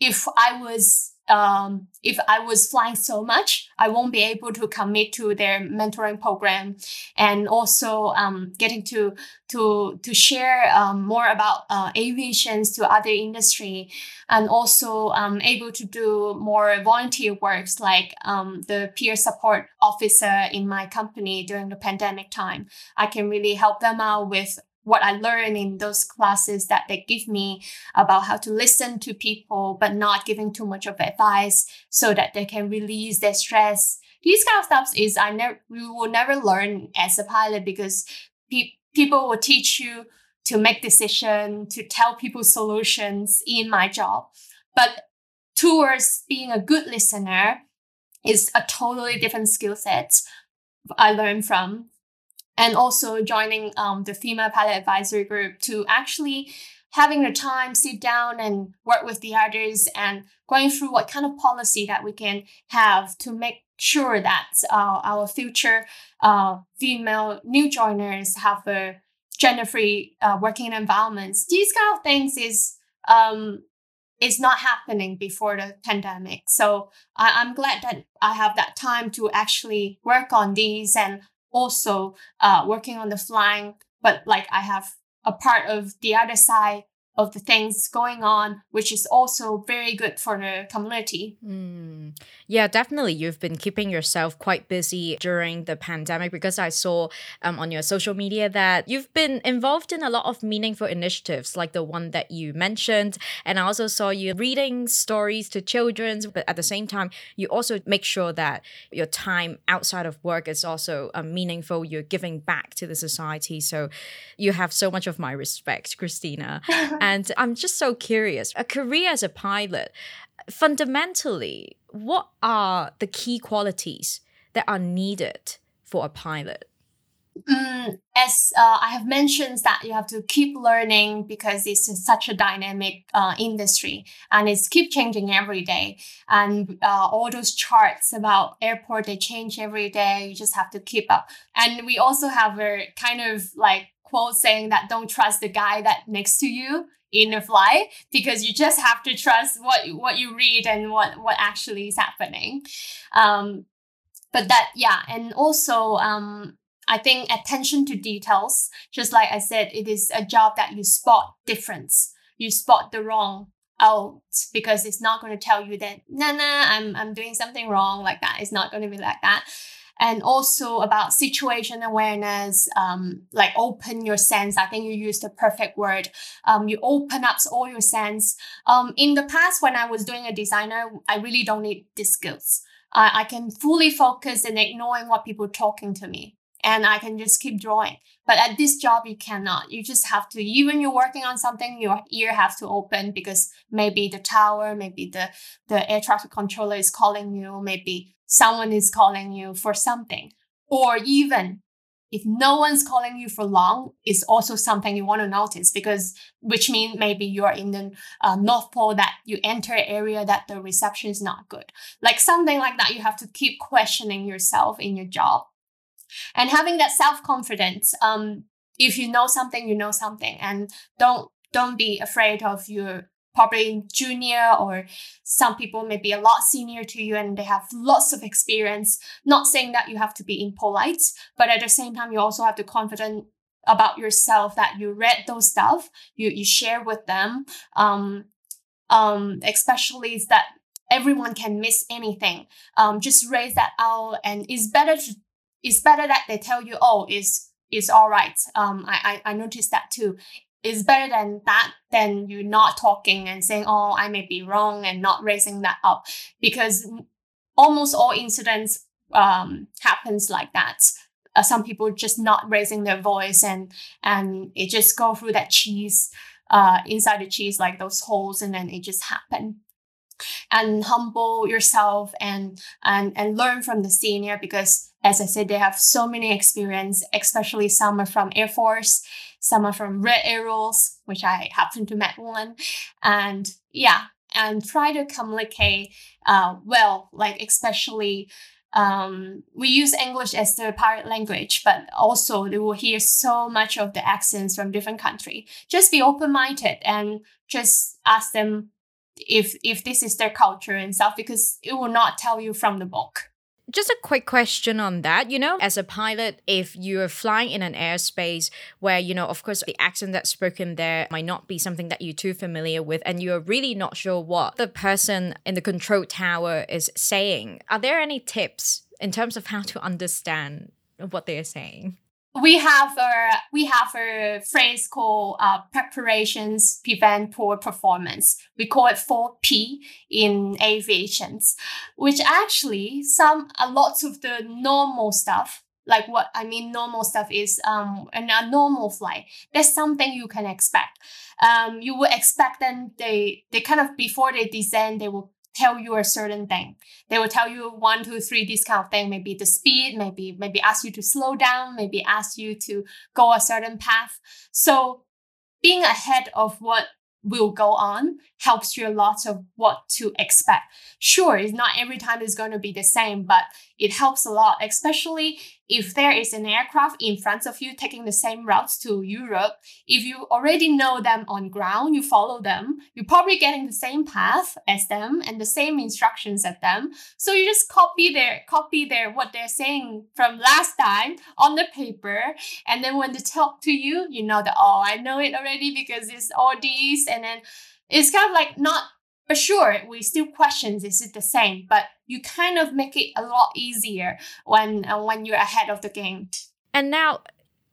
if I was um, if I was flying so much, I won't be able to commit to their mentoring program, and also um, getting to to to share um, more about uh, aviations to other industry, and also um, able to do more volunteer works like um, the peer support officer in my company during the pandemic time. I can really help them out with what I learned in those classes that they give me about how to listen to people, but not giving too much of advice so that they can release their stress. These kind of stuff is I never we will never learn as a pilot because pe- people will teach you to make decision, to tell people solutions in my job. But towards being a good listener is a totally different skill set I learned from and also joining um, the female pilot advisory group to actually having the time sit down and work with the others and going through what kind of policy that we can have to make sure that uh, our future uh, female new joiners have a gender-free uh, working environments. These kind of things is um, is not happening before the pandemic. So I, i'm glad that i have that time to actually work on these and also uh, working on the flying, but like I have a part of the other side of the things going on, which is also very good for the community. Mm. Yeah, definitely. You've been keeping yourself quite busy during the pandemic because I saw um, on your social media that you've been involved in a lot of meaningful initiatives, like the one that you mentioned. And I also saw you reading stories to children, but at the same time, you also make sure that your time outside of work is also uh, meaningful. You're giving back to the society. So you have so much of my respect, Christina. and I'm just so curious a career as a pilot, fundamentally, what are the key qualities that are needed for a pilot? Mm, as uh, I have mentioned, that you have to keep learning because it's such a dynamic uh, industry and it's keep changing every day. And uh, all those charts about airport they change every day. You just have to keep up. And we also have a kind of like quote saying that don't trust the guy that next to you in a flight because you just have to trust what what you read and what what actually is happening. Um, but that yeah, and also um, I think attention to details, just like I said, it is a job that you spot difference. You spot the wrong out because it's not going to tell you that nah nah I'm I'm doing something wrong like that. It's not going to be like that. And also about situation awareness, um, like open your sense. I think you used the perfect word. Um, you open up all your sense. Um, in the past, when I was doing a designer, I really don't need these skills. I can fully focus in ignoring what people talking to me and I can just keep drawing. But at this job, you cannot. You just have to, even you're working on something, your ear has to open because maybe the tower, maybe the, the air traffic controller is calling you, maybe someone is calling you for something. Or even if no one's calling you for long, it's also something you want to notice because, which means maybe you're in the uh, North Pole that you enter area that the reception is not good. Like something like that, you have to keep questioning yourself in your job and having that self confidence um if you know something you know something and don't don't be afraid of your probably junior or some people may be a lot senior to you and they have lots of experience not saying that you have to be impolite but at the same time you also have to confident about yourself that you read those stuff you you share with them um um especially that everyone can miss anything um just raise that out and it's better to it's better that they tell you, oh, it's it's all right. Um, I, I I noticed that too. It's better than that than you not talking and saying, oh, I may be wrong and not raising that up. Because almost all incidents um happens like that. Uh, some people just not raising their voice and and it just go through that cheese uh inside the cheese like those holes and then it just happen. And humble yourself and and and learn from the senior because as I said, they have so many experience, especially some are from Air Force, some are from Red Arrows, which I happen to met one. And yeah, and try to communicate uh, well, like especially um, we use English as the pirate language, but also they will hear so much of the accents from different country. Just be open-minded and just ask them if if this is their culture and stuff because it will not tell you from the book. Just a quick question on that. You know, as a pilot, if you're flying in an airspace where, you know, of course, the accent that's spoken there might not be something that you're too familiar with, and you're really not sure what the person in the control tower is saying, are there any tips in terms of how to understand what they're saying? We have a we have a phrase called uh, preparations prevent poor performance. We call it 4P in aviations, which actually some a lots of the normal stuff like what I mean normal stuff is um in a normal flight. That's something you can expect. Um, you would expect them they they kind of before they descend they will tell you a certain thing. They will tell you one, two, three, this kind of thing. Maybe the speed, maybe maybe ask you to slow down, maybe ask you to go a certain path. So being ahead of what will go on helps you a lot of what to expect. Sure, it's not every time it's going to be the same, but it helps a lot, especially if there is an aircraft in front of you taking the same routes to Europe. If you already know them on ground, you follow them, you're probably getting the same path as them and the same instructions as them. So you just copy their copy their what they're saying from last time on the paper. And then when they talk to you, you know that oh I know it already because it's all these and then it's kind of like not but sure, we still question is it the same, but you kind of make it a lot easier when uh, when you're ahead of the game. And now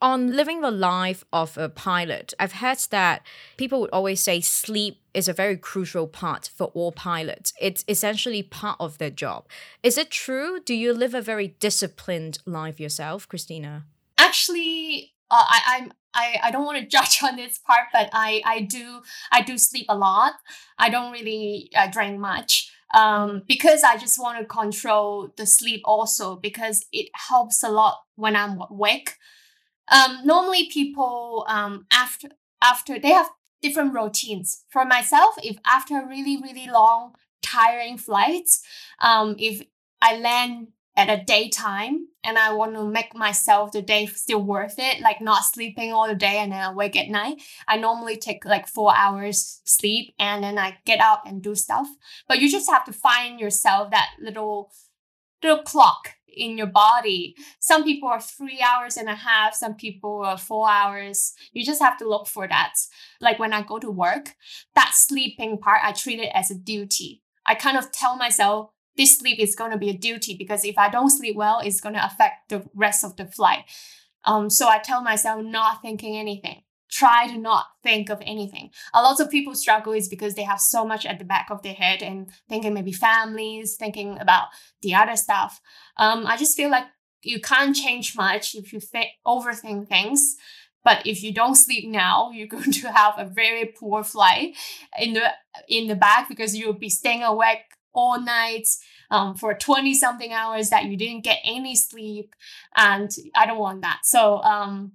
on living the life of a pilot, I've heard that people would always say sleep is a very crucial part for all pilots. It's essentially part of their job. Is it true? Do you live a very disciplined life yourself, Christina? Actually, uh, I, I'm I, I don't want to judge on this part, but I, I do I do sleep a lot. I don't really uh, drink much um, because I just want to control the sleep also because it helps a lot when I'm awake. Um, normally people um, after after they have different routines. For myself, if after really really long tiring flights, um, if I land at a daytime and I want to make myself the day still worth it, like not sleeping all the day and then I wake at night. I normally take like four hours sleep and then I get up and do stuff. But you just have to find yourself that little little clock in your body. Some people are three hours and a half, some people are four hours. You just have to look for that. Like when I go to work, that sleeping part, I treat it as a duty. I kind of tell myself, this sleep is going to be a duty because if I don't sleep well, it's going to affect the rest of the flight. Um, so I tell myself not thinking anything. Try to not think of anything. A lot of people struggle is because they have so much at the back of their head and thinking maybe families, thinking about the other stuff. Um, I just feel like you can't change much if you th- overthink things. But if you don't sleep now, you're going to have a very poor flight in the in the back because you'll be staying awake all night um, for 20 something hours that you didn't get any sleep. And I don't want that. So um,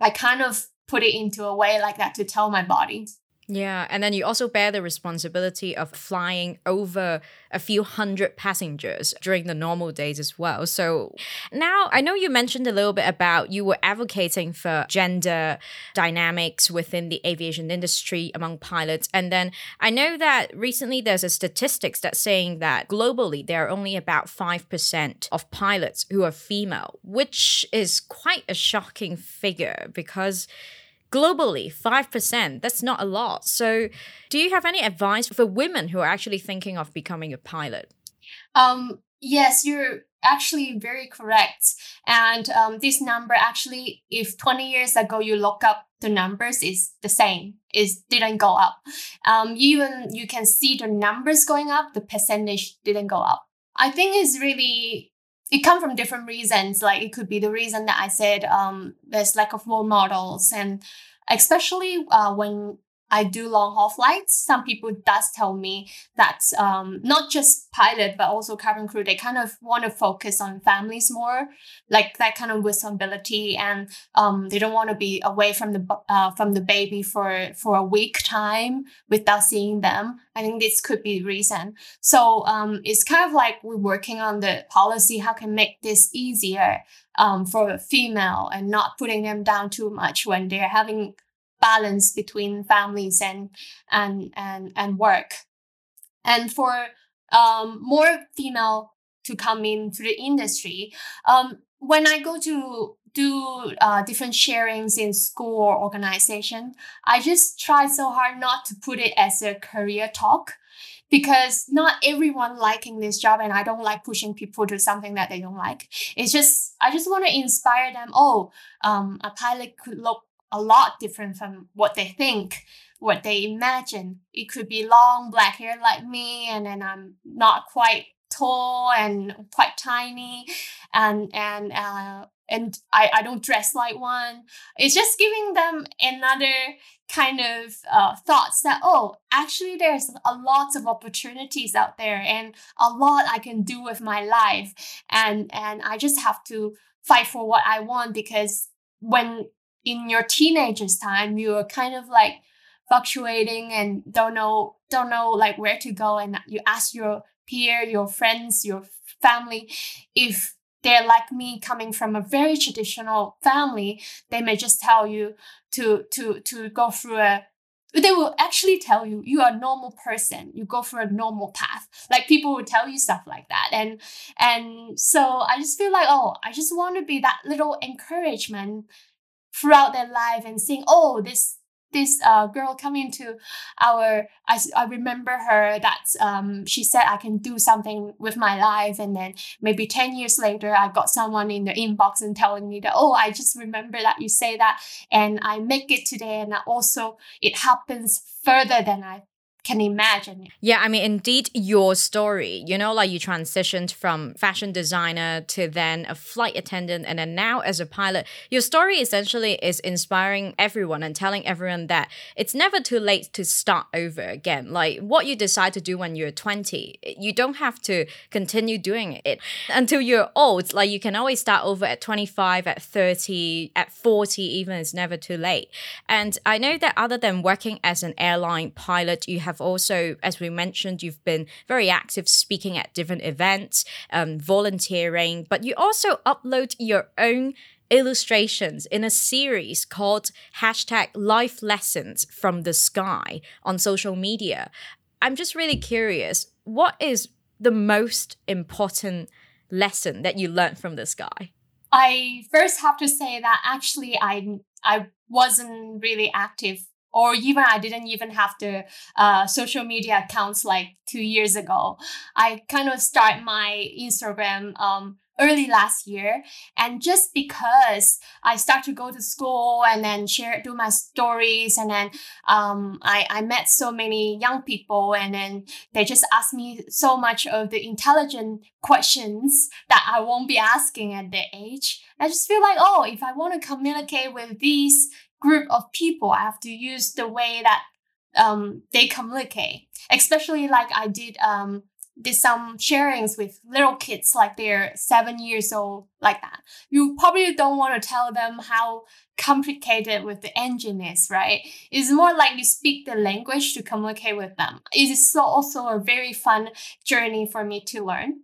I kind of put it into a way like that to tell my body yeah, and then you also bear the responsibility of flying over a few hundred passengers during the normal days as well. So now I know you mentioned a little bit about you were advocating for gender dynamics within the aviation industry among pilots. And then I know that recently there's a statistics that's saying that globally there are only about 5% of pilots who are female, which is quite a shocking figure because globally 5% that's not a lot. So do you have any advice for women who are actually thinking of becoming a pilot? Um yes you're actually very correct. And um, this number actually if 20 years ago you look up the numbers is the same it didn't go up. Um, even you can see the numbers going up the percentage didn't go up. I think it's really it come from different reasons. Like it could be the reason that I said um, there's lack of role models, and especially uh, when I do long haul flights. Some people does tell me that um, not just pilot but also cabin crew they kind of want to focus on families more, like that kind of responsibility, and um, they don't want to be away from the uh, from the baby for for a week time without seeing them. I think this could be reason. So um, it's kind of like we're working on the policy. How can make this easier um, for female and not putting them down too much when they're having balance between families and and and and work. And for um, more female to come into the industry um, when i go to do uh, different sharings in school or organization i just try so hard not to put it as a career talk because not everyone liking this job and i don't like pushing people to something that they don't like. It's just i just want to inspire them oh um, a pilot could look a lot different from what they think, what they imagine. It could be long black hair like me, and then I'm not quite tall and quite tiny, and and uh, and I, I don't dress like one. It's just giving them another kind of uh, thoughts that oh actually there's a lot of opportunities out there and a lot I can do with my life and and I just have to fight for what I want because when in your teenagers time you're kind of like fluctuating and don't know don't know like where to go and you ask your peer your friends your family, if they're like me coming from a very traditional family, they may just tell you to to to go through a they will actually tell you you are a normal person. You go for a normal path. Like people will tell you stuff like that and and so i just feel like oh i just want to be that little encouragement throughout their life and seeing oh this this uh, girl coming to our I, I remember her that um, she said i can do something with my life. And then maybe 10 years later i got someone in the inbox and telling me that oh i just remember that you say that and i make it today. And also it happens further than i can imagine. Yeah, I mean, indeed, your story, you know, like you transitioned from fashion designer to then a flight attendant and then now as a pilot. Your story essentially is inspiring everyone and telling everyone that it's never too late to start over again. Like what you decide to do when you're 20, you don't have to continue doing it until you're old. Like you can always start over at 25, at 30, at 40, even it's never too late. And I know that other than working as an airline pilot, you have have also, as we mentioned, you've been very active speaking at different events, um, volunteering, but you also upload your own illustrations in a series called hashtag life lessons from the sky on social media. I'm just really curious, what is the most important lesson that you learned from the sky? I first have to say that actually I I wasn't really active or even I didn't even have the uh, social media accounts like two years ago. I kind of start my Instagram um, early last year, and just because I start to go to school and then share do my stories, and then um, I I met so many young people, and then they just ask me so much of the intelligent questions that I won't be asking at their age. I just feel like, oh, if I want to communicate with these group of people, I have to use the way that um, they communicate. Especially like I did um, did some sharings with little kids, like they're seven years old, like that. You probably don't want to tell them how complicated with the engine is, right? It's more like you speak the language to communicate with them. It is also a very fun journey for me to learn.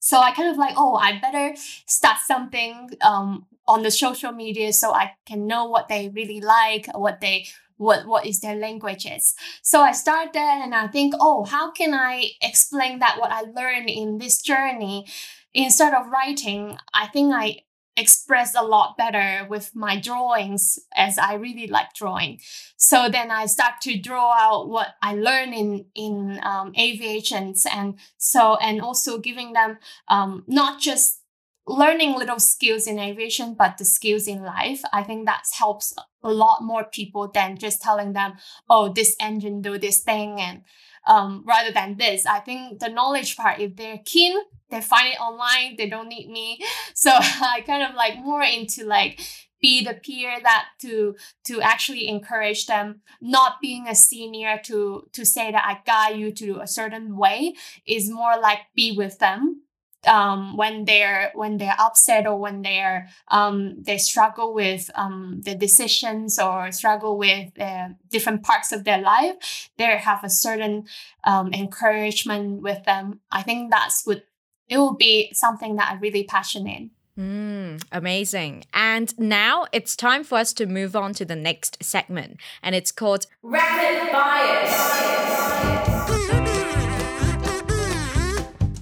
So I kind of like, oh, I better start something um, on the social media so I can know what they really like, what they what what is their languages. So I start there and I think, oh, how can I explain that what I learned in this journey? Instead of writing, I think I express a lot better with my drawings as I really like drawing. So then I start to draw out what I learned in in um, aviations and so and also giving them um, not just learning little skills in aviation, but the skills in life. I think that helps a lot more people than just telling them, oh, this engine do this thing. And um, rather than this, I think the knowledge part, if they're keen, they find it online, they don't need me. So I kind of like more into like, be the peer that to to actually encourage them not being a senior to to say that i guide you to a certain way is more like be with them um, when they're when they're upset or when they're um, they struggle with um, the decisions or struggle with uh, different parts of their life, they have a certain um, encouragement with them. I think that's what it will be something that I'm really passionate in. Mm, amazing. And now it's time for us to move on to the next segment, and it's called Rapid Bias.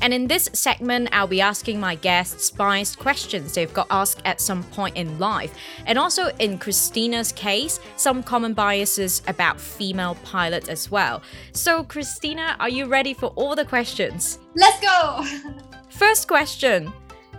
And in this segment, I'll be asking my guests biased questions they've got asked at some point in life. And also, in Christina's case, some common biases about female pilots as well. So, Christina, are you ready for all the questions? Let's go! First question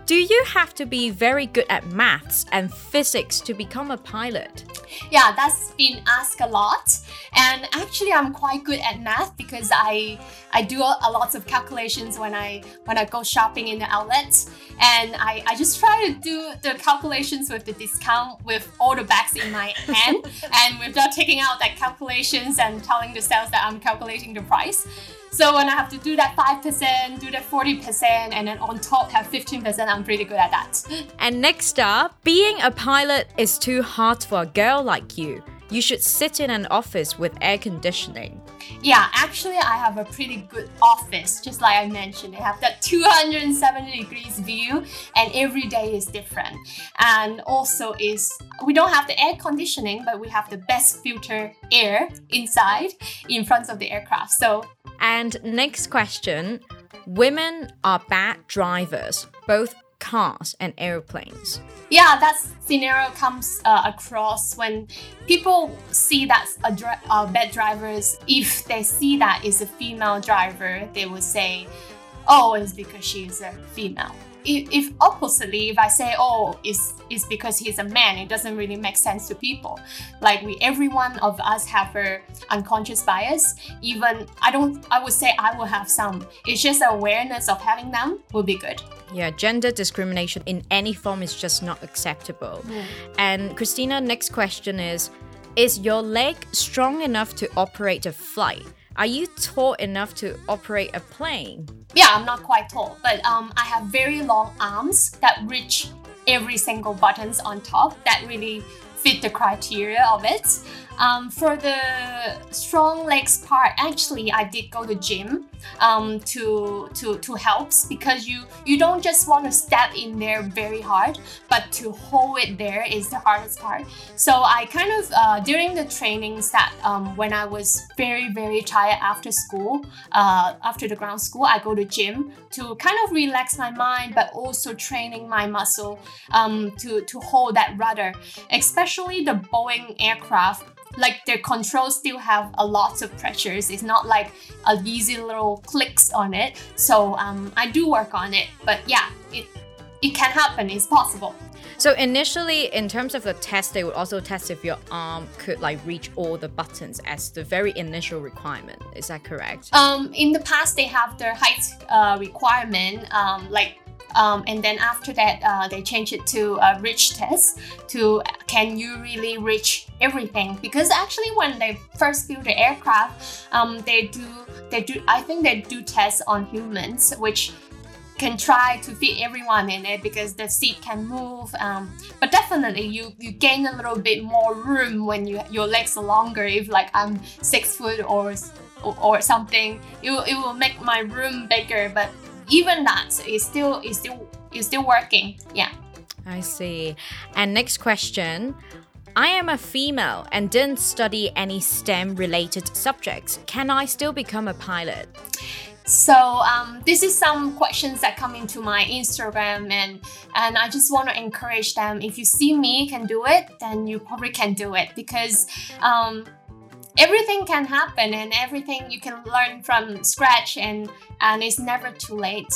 do you have to be very good at maths and physics to become a pilot? Yeah, that's been asked a lot. And actually I'm quite good at math because I I do a, lots of calculations when I when I go shopping in the outlets. And I, I just try to do the calculations with the discount with all the bags in my hand and without taking out that calculations and telling the sales that I'm calculating the price. So when I have to do that 5%, do that 40%, and then on top have 15%, I'm pretty good at that. And next up, being a pilot is too hard for a girl like you. You should sit in an office with air conditioning. Yeah, actually, I have a pretty good office, just like I mentioned. I have that 270 degrees view, and every day is different. And also, is we don't have the air conditioning, but we have the best filter air inside in front of the aircraft. So, and next question women are bad drivers, both cars and airplanes. Yeah, that scenario comes uh, across when people see that a dri- uh, bad drivers. If they see that is a female driver, they will say, "Oh, it's because she's a female." if, if oppositely, if I say, oh, it's, it's because he's a man, it doesn't really make sense to people. Like we, every one of us have a unconscious bias. Even I don't, I would say I will have some. It's just awareness of having them will be good. Yeah, gender discrimination in any form is just not acceptable. Mm. And Christina, next question is Is your leg strong enough to operate a flight? Are you tall enough to operate a plane? Yeah, I'm not quite tall, but um, I have very long arms that reach every single buttons on top that really fit the criteria of it. Um, for the strong legs part, actually, I did go to gym um, to to to helps because you you don't just want to step in there very hard, but to hold it there is the hardest part. So I kind of uh, during the trainings that um, when I was very very tired after school, uh, after the ground school, I go to gym to kind of relax my mind, but also training my muscle um, to to hold that rudder, especially the Boeing aircraft like their controls still have a lot of pressures. It's not like a easy little clicks on it. So um, I do work on it, but yeah, it it can happen. It's possible. So initially, in terms of the test, they would also test if your arm could like reach all the buttons as the very initial requirement. Is that correct? Um, in the past, they have their height uh, requirement, um, like um, and then after that, uh, they changed it to a reach test to can you really reach everything? Because actually, when they first build the aircraft, um, they do they do I think they do tests on humans, which can try to fit everyone in it because the seat can move. Um, but definitely, you you gain a little bit more room when you your legs are longer. If like I'm six foot or or, or something, it, it will make my room bigger. But even that is still is still is still working. Yeah. I see. And next question. I am a female and didn't study any STEM related subjects. Can I still become a pilot? So um, this is some questions that come into my Instagram, and and I just want to encourage them. If you see me can do it, then you probably can do it because um, everything can happen and everything you can learn from scratch and and it's never too late.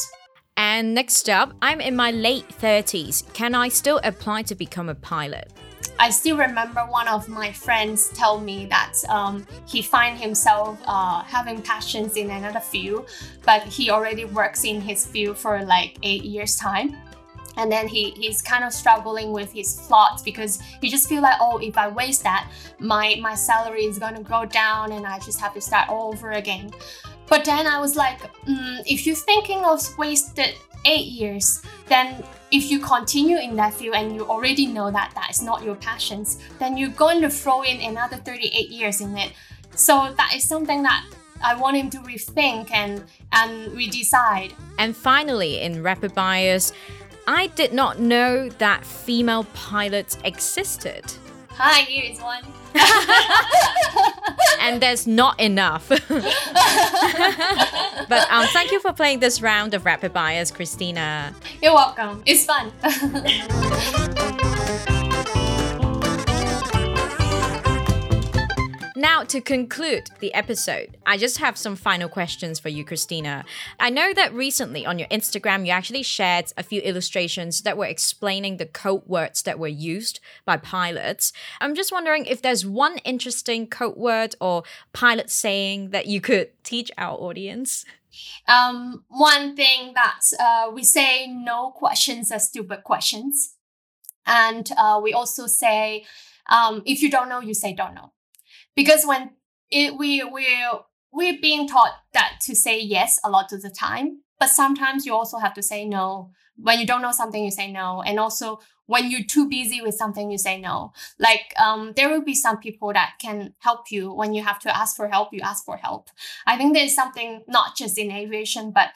And next up i'm in my late 30s can i still apply to become a pilot? I still remember one of my friends tell me that um, he find himself uh, having passions in another field, but he already works in his field for like eight years time and then he he's kind of struggling with his plots because he just feel like oh if i waste that my my salary is going to go down and i just have to start all over again but then i was like mm, if you're thinking of wasted eight years then if you continue in that field and you already know that that is not your passions then you're going to throw in another 38 years in it so that is something that I want him to rethink and and redecide. And finally, in rapid bias, I did not know that female pilots existed. Hi, here is one. and there's not enough. but um, thank you for playing this round of Rapid Bias, Christina. You're welcome. It's fun. Now, to conclude the episode, I just have some final questions for you, Christina. I know that recently on your Instagram, you actually shared a few illustrations that were explaining the code words that were used by pilots. I'm just wondering if there's one interesting code word or pilot saying that you could teach our audience. Um, one thing that uh, we say no questions are stupid questions. And uh, we also say, um, if you don't know, you say don't know because when it, we we we're being taught that to say yes a lot of the time but sometimes you also have to say no when you don't know something you say no and also when you're too busy with something, you say no. Like um, there will be some people that can help you when you have to ask for help. You ask for help. I think there's something not just in aviation, but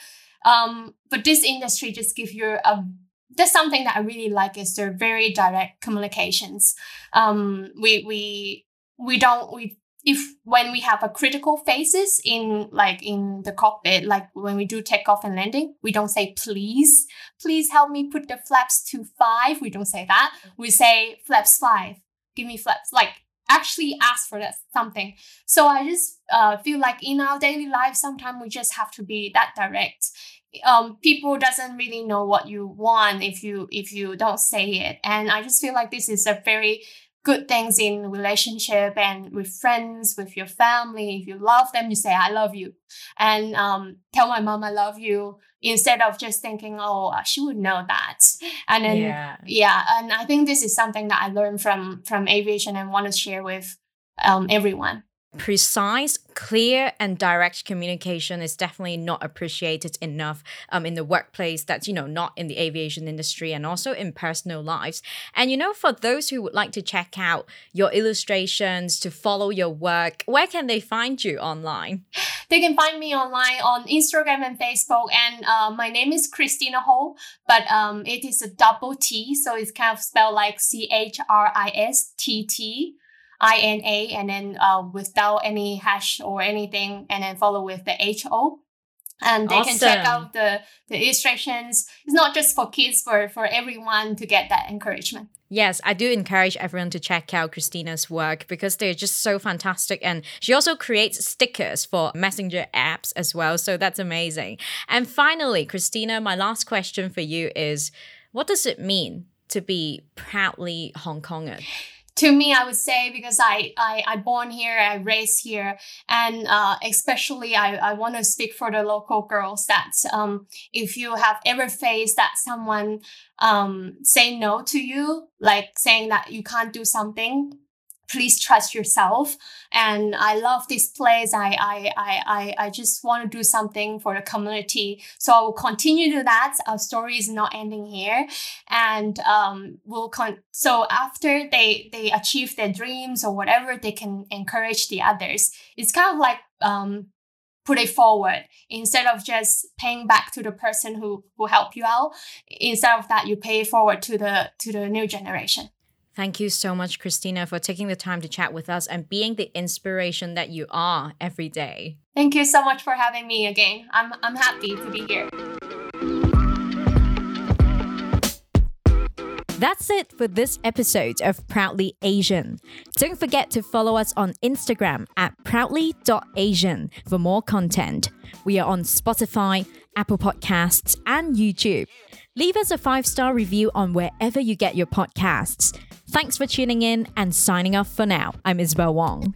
um, but this industry just give you a that's something that I really like is their very direct communications. Um, we we we don't we if when we have a critical phases in like in the cockpit, like when we do takeoff and landing, we don't say please, please help me put the flaps to five. We don't say that. We say flaps five. Give me flaps. Like actually ask for that something. So I just uh, feel like in our daily life, sometimes we just have to be that direct. Um, people doesn't really know what you want if you if you don't say it, and I just feel like this is a very good things in relationship and with friends, with your family. If you love them, you say, I love you. And um, tell my mom I love you instead of just thinking, oh, uh, she would know that. And then, yeah. yeah. And I think this is something that I learned from, from aviation and want to share with um, everyone precise, clear, and direct communication is definitely not appreciated enough um, in the workplace that's, you know, not in the aviation industry and also in personal lives. And, you know, for those who would like to check out your illustrations, to follow your work, where can they find you online? They can find me online on Instagram and Facebook. And uh, my name is Christina Ho, but um, it is a double T. So it's kind of spelled like C H R I S T T. INA and then uh, without any hash or anything, and then follow with the HO. And they awesome. can check out the, the illustrations. It's not just for kids, for, for everyone to get that encouragement. Yes, I do encourage everyone to check out Christina's work because they're just so fantastic. And she also creates stickers for messenger apps as well. So that's amazing. And finally, Christina, my last question for you is what does it mean to be proudly Hong Konger? To me, I would say because I I I born here, I raised here, and uh, especially I I want to speak for the local girls that um if you have ever faced that someone um say no to you, like saying that you can't do something, please trust yourself. And i love this place i i i i I just want to do something for the community. So i will continue to that. Our story is not ending here. And um we'll con so after they they achieve their dreams or whatever they can encourage the others. It's kind of like um put it forward. Instead of just paying back to the person who who helped you out instead of that you pay forward to the to the new generation Thank you so much, Christina, for taking the time to chat with us and being the inspiration that you are every day. Thank you so much for having me again. I'm, I'm happy to be here. That's it for this episode of Proudly Asian. Don't forget to follow us on Instagram at proudly.asian for more content. We are on Spotify, Apple Podcasts, and YouTube. Leave us a five star review on wherever you get your podcasts. Thanks for tuning in and signing off for now. I'm Isabel Wong.